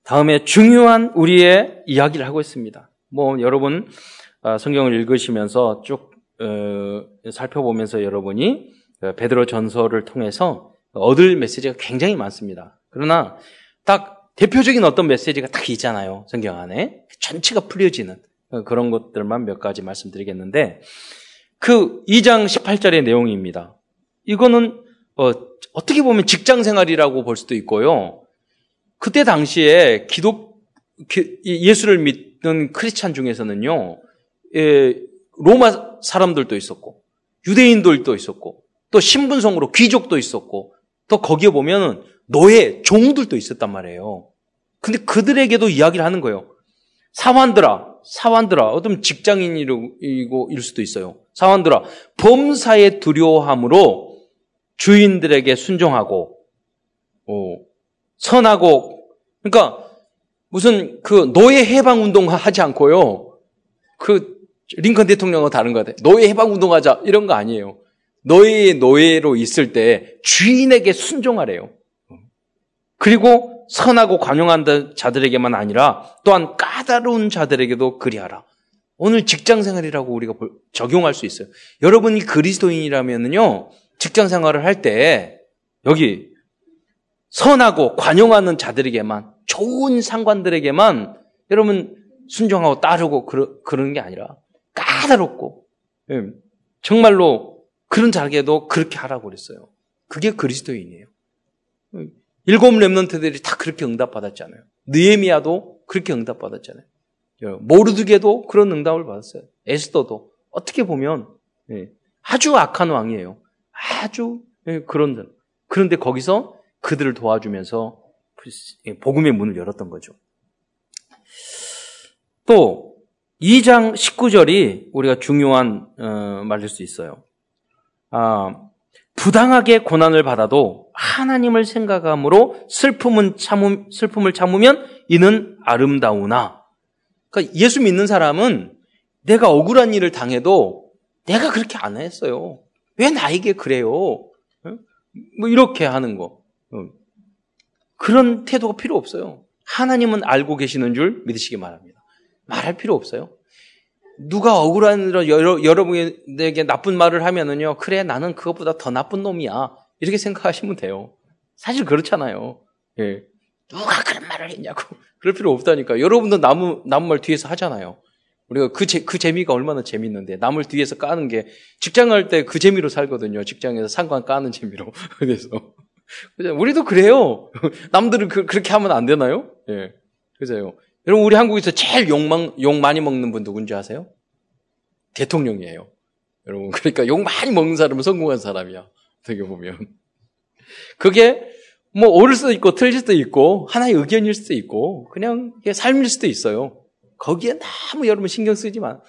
다음에 중요한 우리의 이야기를 하고 있습니다. 뭐 여러분 어, 성경을 읽으시면서 쭉 어, 살펴보면서 여러분이 어, 베드로 전서를 통해서 얻을 메시지가 굉장히 많습니다. 그러나 딱 대표적인 어떤 메시지가 딱 있잖아요. 성경 안에 전체가 풀려지는 그런 것들만 몇 가지 말씀드리겠는데 그 2장 18절의 내용입니다. 이거는 어, 어떻게 보면 직장 생활이라고 볼 수도 있고요. 그때 당시에 기독 예수를 믿는 크리스찬 중에서는요, 예, 로마 사람들도 있었고, 유대인들도 있었고, 또 신분성으로 귀족도 있었고, 또 거기에 보면 노예, 종들도 있었단 말이에요. 근데 그들에게도 이야기를 하는 거예요. 사환들아, 사환들아, 어떤 직장인이고 일 수도 있어요. 사환들아, 범사에 두려워함으로 주인들에게 순종하고, 어, 선하고, 그러니까 무슨 그 노예 해방 운동 하지 않고요. 그 링컨 대통령과 다른 것 같아요. 노예 해방 운동하자 이런 거 아니에요. 노예 노예로 있을 때 주인에게 순종하래요. 그리고 선하고 관용한 자들에게만 아니라 또한 까다로운 자들에게도 그리하라. 오늘 직장 생활이라고 우리가 적용할 수 있어요. 여러분이 그리스도인이라면요, 직장 생활을 할 때 여기 선하고 관용하는 자들에게만 좋은 상관들에게만 여러분 순종하고 따르고 그러, 그러는 게 아니라 까다롭고 예, 정말로 그런 자에게도 그렇게 하라고 그랬어요. 그게 그리스도인이에요. 일곱 렘넌트들이 다 그렇게 응답받았잖아요. 느에미아도 그렇게 응답받았잖아요. 모르드게도 그런 응답을 받았어요. 에스더도 어떻게 보면 예, 아주 악한 왕이에요. 아주 예, 그런 그런데 거기서 그들을 도와주면서 복음의 문을 열었던 거죠. 또 2장 19절이 우리가 중요한 어, 말일 수 있어요. 아, 부당하게 고난을 받아도 하나님을 생각함으로 슬픔은 참음, 슬픔을 참으면 이는 아름다우나. 그러니까 예수 믿는 사람은 내가 억울한 일을 당해도 내가 그렇게 안 했어요. 왜 나에게 그래요? 뭐 이렇게 하는 거. 그런 태도가 필요 없어요. 하나님은 알고 계시는 줄 믿으시기 바랍니다. 말할 필요 없어요. 누가 억울한 여러, 여러분에게 나쁜 말을 하면은요, 그래, 나는 그것보다 더 나쁜 놈이야. 이렇게 생각하시면 돼요. 사실 그렇잖아요. 예. 누가 그런 말을 했냐고. 그럴 필요 없다니까. 여러분도 나무, 나무 말 뒤에서 하잖아요. 우리가 그, 재, 그 재미가 얼마나 재밌는데. 남을 뒤에서 까는 게, 직장 갈때그 재미로 살거든요. 직장에서 상관 까는 재미로. 그래서. 우리도 그래요. 남들은 그, 렇게 하면 안 되나요? 예. 그래서요. 여러분, 우리 한국에서 제일 욕, 욕 많이 먹는 분 누군지 아세요? 대통령이에요. 여러분, 그러니까 욕 많이 먹는 사람은 성공한 사람이야. 어떻게 보면. 그게 뭐 옳을 수도 있고 틀릴 수도 있고 하나의 의견일 수도 있고 그냥 삶일 수도 있어요. 거기에 너무 여러분 신경 쓰지만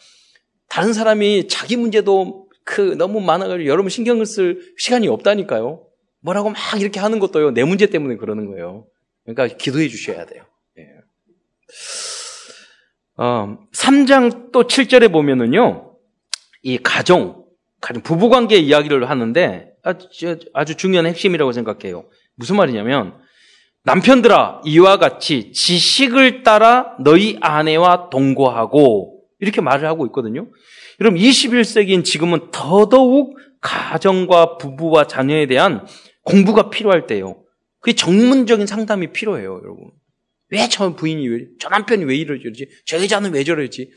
다른 사람이 자기 문제도 그 너무 많아가지고 여러분 신경을 쓸 시간이 없다니까요. 뭐라고 막 이렇게 하는 것도요 내 문제 때문에 그러는 거예요. 그러니까 기도해 주셔야 돼요. 예. 어, 3장 또 7절에 보면은요 이 가정, 가정 부부관계 이야기를 하는데 아주, 아주 중요한 핵심이라고 생각해요. 무슨 말이냐면 남편들아 이와 같이 지식을 따라 너희 아내와 동거하고 이렇게 말을 하고 있거든요. 여러분 21세기인 지금은 더더욱 가정과 부부와 자녀에 대한 공부가 필요할 때요. 그게 전문적인 상담이 필요해요, 여러분. 왜 저 부인이 왜, 저 남편이 왜 이러지? 저 여자는 왜 저러지?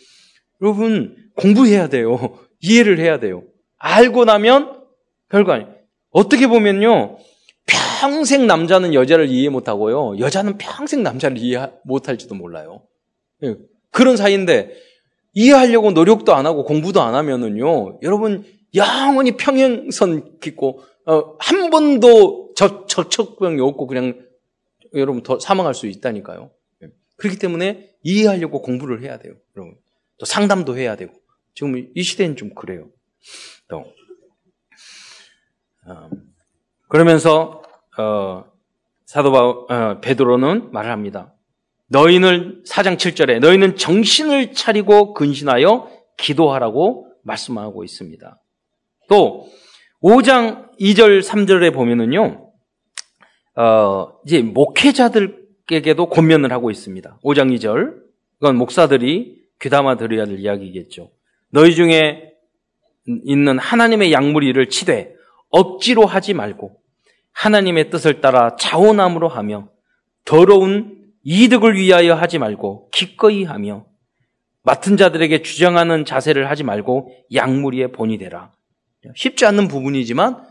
여러분, 공부해야 돼요. 이해를 해야 돼요. 알고 나면 별거 아니에요. 어떻게 보면요. 평생 남자는 여자를 이해 못하고요. 여자는 평생 남자를 이해 못할지도 몰라요. 예, 그런 사이인데 이해하려고 노력도 안 하고 공부도 안 하면은요. 여러분 영원히 평행선 긋고 어, 한 번도 저, 저척병이 없고 그냥 여러분 더 사망할 수 있다니까요. 예, 그렇기 때문에 이해하려고 공부를 해야 돼요. 여러분 또 상담도 해야 되고 지금 이 시대는 좀 그래요. 또 어, 그러면서 어, 사도 바, 어, 베드로는 말을 합니다. 너희는 사장 7절에 너희는 정신을 차리고 근신하여 기도하라고 말씀하고 있습니다. 또 5장 2절 3절에 보면은요. 어, 이제 목회자들에게도 권면을 하고 있습니다. 5장 2절. 이건 목사들이 귀담아 들어야 될 이야기겠죠. 너희 중에 있는 하나님의 약물이를 치되 억지로 하지 말고 하나님의 뜻을 따라 자원함으로 하며 더러운 이득을 위하여 하지 말고 기꺼이 하며 맡은 자들에게 주장하는 자세를 하지 말고 약물이의 본이 되라. 쉽지 않는 부분이지만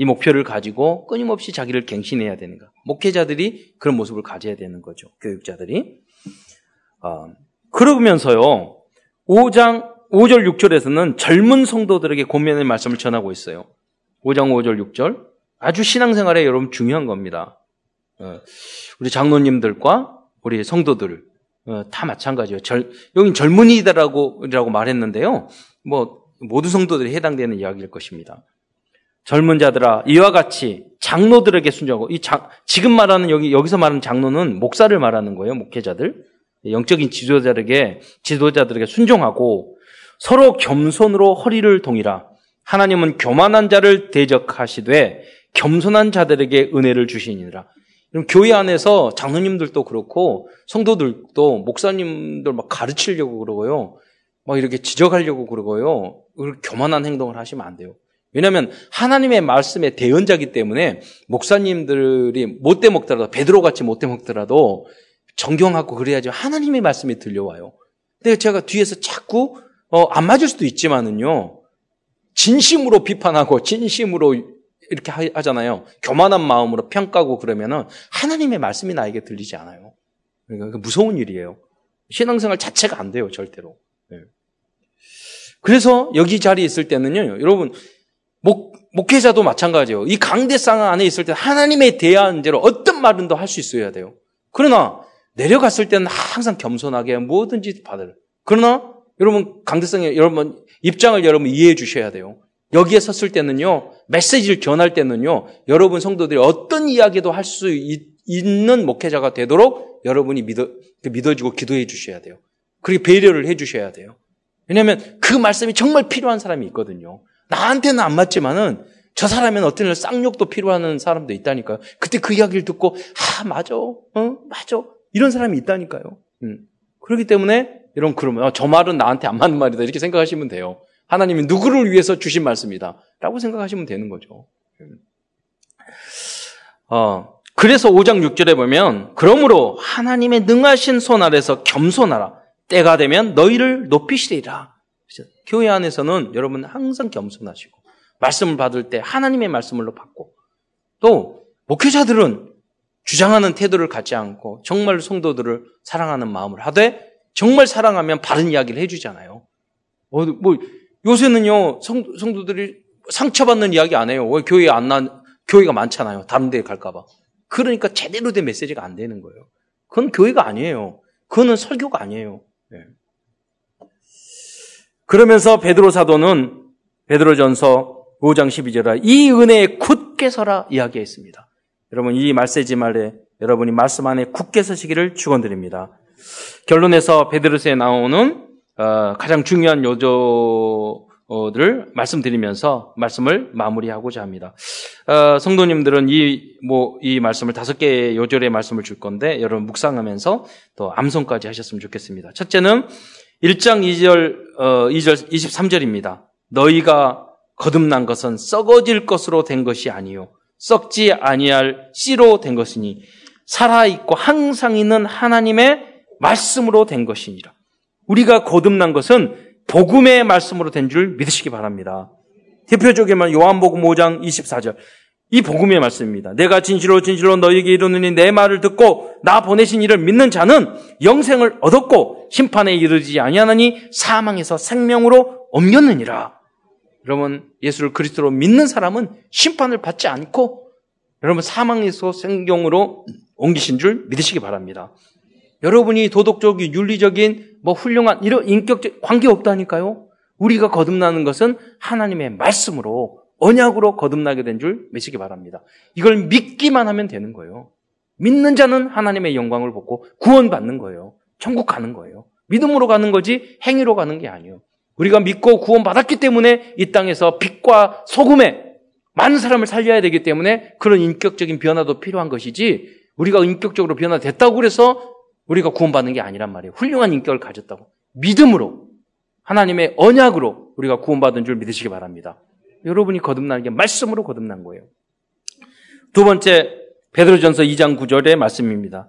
이 목표를 가지고 끊임없이 자기를 갱신해야 되는가. 목회자들이 그런 모습을 가져야 되는 거죠. 교육자들이. 어, 그러면서요. 5장 5절 6절에서는 젊은 성도들에게 고면의 말씀을 전하고 있어요. 5장 5절 6절. 아주 신앙생활에 여러분 중요한 겁니다. 어, 우리 장로님들과 우리 성도들 어, 다 마찬가지예요. 절, 여긴 젊은이다라고 말했는데요. 뭐 모두 성도들이 해당되는 이야기일 것입니다. 젊은 자들아 이와 같이 장로들에게 순종하고 이 장, 지금 말하는 여기 여기서 말하는 장로는 목사를 말하는 거예요. 목회자들 영적인 지도자들에게 지도자들에게 순종하고 서로 겸손으로 허리를 동이라 하나님은 교만한 자를 대적하시되 겸손한 자들에게 은혜를 주시니라. 그럼 교회 안에서 장로님들도 그렇고 성도들도 목사님들 막 가르치려고 그러고요. 막 이렇게 지적하려고 그러고요. 교만한 행동을 하시면 안 돼요. 왜냐하면 하나님의 말씀의 대언자기 때문에 목사님들이 못돼 먹더라도 베드로 같이 못돼 먹더라도 정경하고 그래야지 하나님의 말씀이 들려와요. 근데 제가 뒤에서 자꾸 어, 안 맞을 수도 있지만은요. 진심으로 비판하고 진심으로 이렇게 하잖아요. 교만한 마음으로 평가하고 그러면은 하나님의 말씀이 나에게 들리지 않아요. 그러니까 무서운 일이에요. 신앙생활 자체가 안 돼요, 절대로. 네. 그래서 여기 자리에 있을 때는요, 여러분, 목, 목회자도 마찬가지예요. 이 강대상 안에 있을 때 하나님에 대한 대로 어떤 말은도 할수 있어야 돼요. 그러나 내려갔을 때는 항상 겸손하게 뭐든지 받을. 그러나 여러분 강대상에 여러분 입장을 여러분 이해해 주셔야 돼요. 여기에 섰을 때는요, 메시지를 전할 때는요, 여러분 성도들이 어떤 이야기도 할 수 있는 목회자가 되도록 여러분이 믿어, 믿어지고 기도해 주셔야 돼요. 그리고 배려를 해 주셔야 돼요. 왜냐하면 그 말씀이 정말 필요한 사람이 있거든요. 나한테는 안 맞지만은 저 사람은 어떤 일 쌍욕도 필요한 사람도 있다니까요. 그때 그 이야기를 듣고 아 맞아, 어 맞아 이런 사람이 있다니까요. 음. 그렇기 때문에 이런 그러면 어, 저 말은 나한테 안 맞는 말이다 이렇게 생각하시면 돼요. 하나님이 누구를 위해서 주신 말씀이다 라고 생각하시면 되는 거죠. 음. 어, 그래서 5장 6절에 보면 그러므로 하나님의 능하신 손 아래서 겸손하라. 때가 되면 너희를 높이시리라. 교회 안에서는 여러분 항상 겸손하시고 말씀을 받을 때 하나님의 말씀을로 받고 또 목회자들은 주장하는 태도를 갖지 않고 정말 성도들을 사랑하는 마음을 하되 정말 사랑하면 바른 이야기를 해주잖아요. 뭐, 뭐 요새는요 성, 성도들이 상처받는 이야기 안 해요. 왜 교회 안 나, 교회가 많잖아요. 다른 데 갈까봐. 그러니까 제대로 된 메시지가 안 되는 거예요. 그건 교회가 아니에요. 그거는 설교가 아니에요. 네. 그러면서 베드로 사도는 베드로전서 5장 12절에 이 은혜에 굳게 서라 이야기했습니다. 여러분 이 말세지 말에 여러분이 말씀 안에 굳게 서시기를 축원드립니다. 결론에서 베드로서에 나오는 어, 가장 중요한 요조를 말씀드리면서 말씀을 마무리하고자 합니다. 어, 성도님들은 이 뭐 이 말씀을 다섯 개의 요절의 말씀을 줄 건데 여러분 묵상하면서 또 암송까지 하셨으면 좋겠습니다. 첫째는 1장 2절 어, 2절 23절입니다. 너희가 거듭난 것은 썩어질 것으로 된 것이 아니요 썩지 아니할 씨로 된 것이니 살아 있고 항상 있는 하나님의 말씀으로 된 것이니라. 우리가 거듭난 것은 복음의 말씀으로 된 줄 믿으시기 바랍니다. 대표적이면 요한복음 5장 24절. 이 복음의 말씀입니다. 내가 진실로 진실로 너에게 이르느니 내 말을 듣고 나 보내신 이를 믿는 자는 영생을 얻었고 심판에 이르지 아니하나니 사망에서 생명으로 옮겼느니라. 여러분 예수를 그리스도로 믿는 사람은 심판을 받지 않고 여러분 사망에서 생경으로 옮기신 줄 믿으시기 바랍니다. 여러분이 도덕적인 윤리적인 뭐 훌륭한 이런 인격적 관계 없다니까요. 우리가 거듭나는 것은 하나님의 말씀으로 언약으로 거듭나게 된 줄 믿으시기 바랍니다. 이걸 믿기만 하면 되는 거예요. 믿는 자는 하나님의 영광을 보고 구원받는 거예요. 천국 가는 거예요. 믿음으로 가는 거지 행위로 가는 게 아니에요. 우리가 믿고 구원받았기 때문에 이 땅에서 빛과 소금에 많은 사람을 살려야 되기 때문에 그런 인격적인 변화도 필요한 것이지 우리가 인격적으로 변화됐다고 그래서 우리가 구원받는 게 아니란 말이에요. 훌륭한 인격을 가졌다고. 믿음으로 하나님의 언약으로 우리가 구원받은 줄 믿으시기 바랍니다. 여러분이 거듭나는 게 말씀으로 거듭난 거예요. 두 번째 베드로전서 2장 9절의 말씀입니다.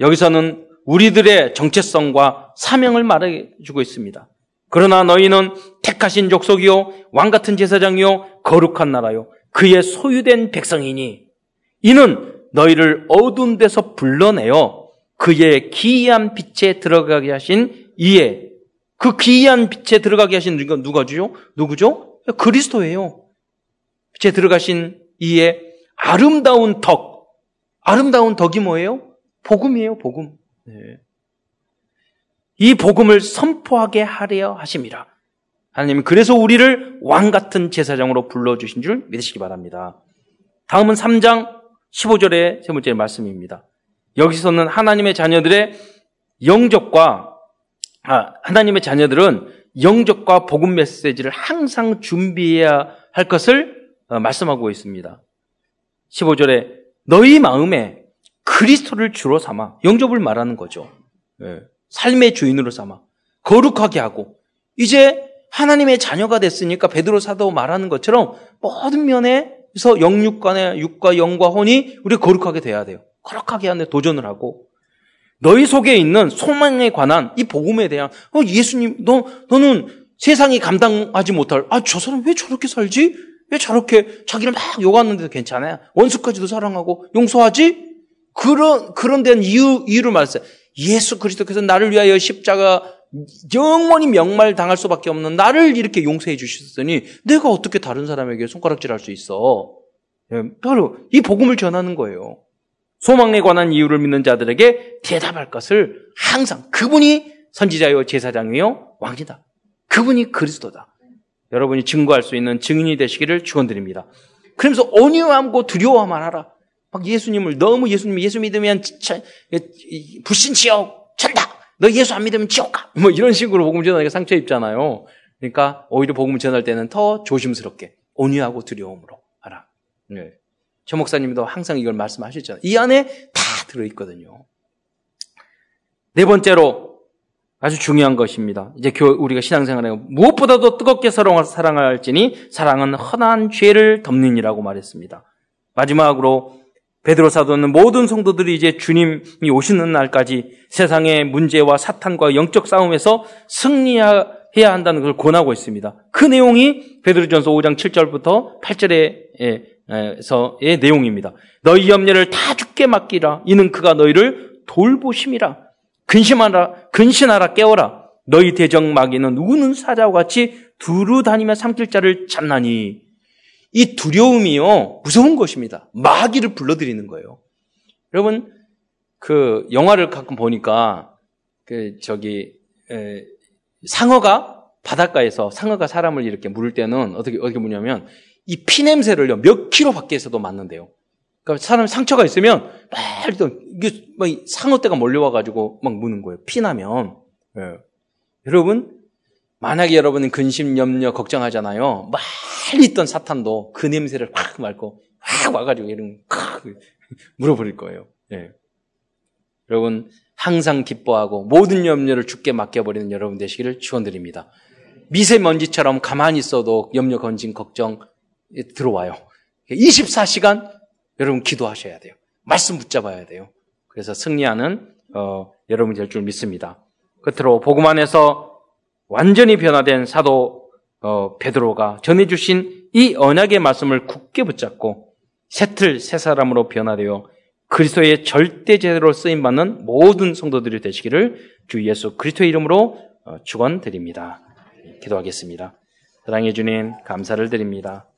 여기서는 우리들의 정체성과 사명을 말해 주고 있습니다. 그러나 너희는 택하신 족속이요 왕 같은 제사장이요 거룩한 나라요 그의 소유된 백성이니 이는 너희를 어두운 데서 불러내어 그의 기이한 빛에 들어가게 하신 이에 그 기이한 빛에 들어가게 하신 누가 누가죠? 누구죠? 그리스도예요. 빛에 들어가신 이에 아름다운 덕. 아름다운 덕이 뭐예요? 복음이에요, 복음. 네. 이 복음을 선포하게 하려 하심이라. 하나님은 그래서 우리를 왕 같은 제사장으로 불러 주신 줄 믿으시기 바랍니다. 다음은 3장 15절의 세 번째 말씀입니다. 여기서는 하나님의 자녀들의 영적과 아, 하나님의 자녀들은 영적과 복음 메시지를 항상 준비해야 할 것을 어, 말씀하고 있습니다. 15절에 너희 마음에 그리스도를 주로 삼아 영접을 말하는 거죠. 네. 삶의 주인으로 삼아 거룩하게 하고 이제 하나님의 자녀가 됐으니까 베드로 사도 말하는 것처럼 모든 면에서 영육간의 육과 영과 혼이 우리 거룩하게 돼야 돼요. 거룩하게 하는 도전을 하고 너희 속에 있는 소망에 관한 이 복음에 대한 어, 예수님 너 너는 세상이 감당하지 못할 아 저 사람 왜 저렇게 살지? 왜 저렇게 자기를 막 욕하는데도 괜찮아요? 원수까지도 사랑하고 용서하지? 그런 그런 데는 이유 이유를 말했어요. 예수 그리스도께서 나를 위하여 십자가 영원히 명말 당할 수밖에 없는 나를 이렇게 용서해 주셨으니 내가 어떻게 다른 사람에게 손가락질할 수 있어? 예, 바로 이 복음을 전하는 거예요. 소망에 관한 이유를 믿는 자들에게 대답할 것을 항상 그분이 선지자요 제사장이요 왕이다. 그분이 그리스도다. 여러분이 증거할 수 있는 증인이 되시기를 축원드립니다. 그러면서 온유함고 두려워만 하라. 막 예수님을 너무 예수님 예수 믿으면 불신 지옥 천다. 너 예수 안 믿으면 지옥 가. 뭐 이런 식으로 복음 전하기가 상처 입잖아요. 그러니까 오히려 복음 전할 때는 더 조심스럽게 온유하고 두려움으로 하라. 네. 최 목사님도 항상 이걸 말씀하셨잖아요. 이 안에 다 들어있거든요. 네 번째로 아주 중요한 것입니다. 이제 우리가 신앙생활에 무엇보다도 뜨겁게 사랑을 할지니 사랑은 흔한 죄를 덮는이라고 말했습니다. 마지막으로 베드로 사도는 모든 성도들이 이제 주님이 오시는 날까지 세상의 문제와 사탄과 영적 싸움에서 승리해야 한다는 것을 권하고 있습니다. 그 내용이 베드로전서 5장 7절부터 8절에 서의 내용입니다. 너희 염려를 다 죽게 맡기라. 이는 그가 너희를 돌보심이라. 근심하라, 근신하라, 깨워라. 너희 대적 마귀는 우는 사자와 같이 두루 다니며 삼킬 자를 찾나니 이 두려움이요, 무서운 것입니다. 마귀를 불러들이는 거예요. 여러분, 그, 영화를 가끔 보니까, 그, 저기, 에, 상어가 바닷가에서 상어가 사람을 이렇게 물을 때는 어떻게, 어떻게 무냐면, 이 피냄새를요, 몇 킬로 밖에서도 맡는데요. 그러니까 사람 상처가 있으면, 빨리 또, 이게, 막 상어떼가 몰려와가지고 막 무는 거예요. 피나면. 예. 여러분, 만약에 여러분은 근심, 염려, 걱정하잖아요. 빨리 있던 사탄도 그 냄새를 확 맡고 확 와가지고 이런 콱 물어버릴 거예요. 네. 여러분 항상 기뻐하고 모든 염려를 죽게 맡겨버리는 여러분 되시기를 축원드립니다. 미세먼지처럼 가만히 있어도 염려, 건진, 걱정 들어와요. 24시간 여러분 기도하셔야 돼요. 말씀 붙잡아야 돼요. 그래서 승리하는 어, 여러분이 될 줄 믿습니다. 끝으로 복음 안에서 완전히 변화된 사도 어, 베드로가 전해주신 이 언약의 말씀을 굳게 붙잡고 새틀 새 사람으로 변화되어 그리스도의 절대 제대로 쓰임 받는 모든 성도들이 되시기를 주 예수 그리스도의 이름으로 어, 축원드립니다. 기도하겠습니다. 사랑해 주님 감사를 드립니다.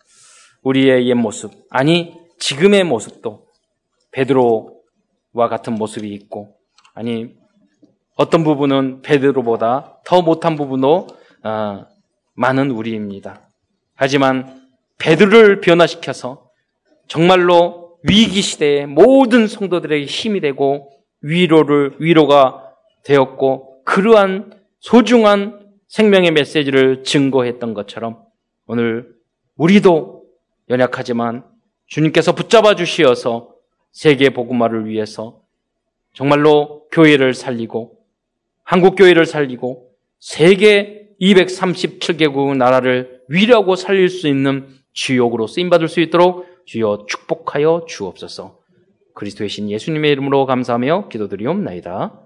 우리의 옛 모습 아니 지금의 모습도 베드로와 같은 모습이 있고 아니 어떤 부분은 베드로보다 더 못한 부분도 어, 많은 우리입니다. 하지만 베드로를 변화시켜서 정말로 위기 시대에 모든 성도들에게 힘이 되고 위로를 위로가 되었고 그러한 소중한 생명의 메시지를 증거했던 것처럼 오늘 우리도 연약하지만 주님께서 붙잡아 주시어서 세계 복음화를 위해서 정말로 교회를 살리고 한국 교회를 살리고 세계 237개국 나라를 위려고 살릴 수 있는 주역으로 쓰임 받을 수 있도록 주여 축복하여 주옵소서. 그리스도의 신 예수님의 이름으로 감사하며 기도드리옵나이다.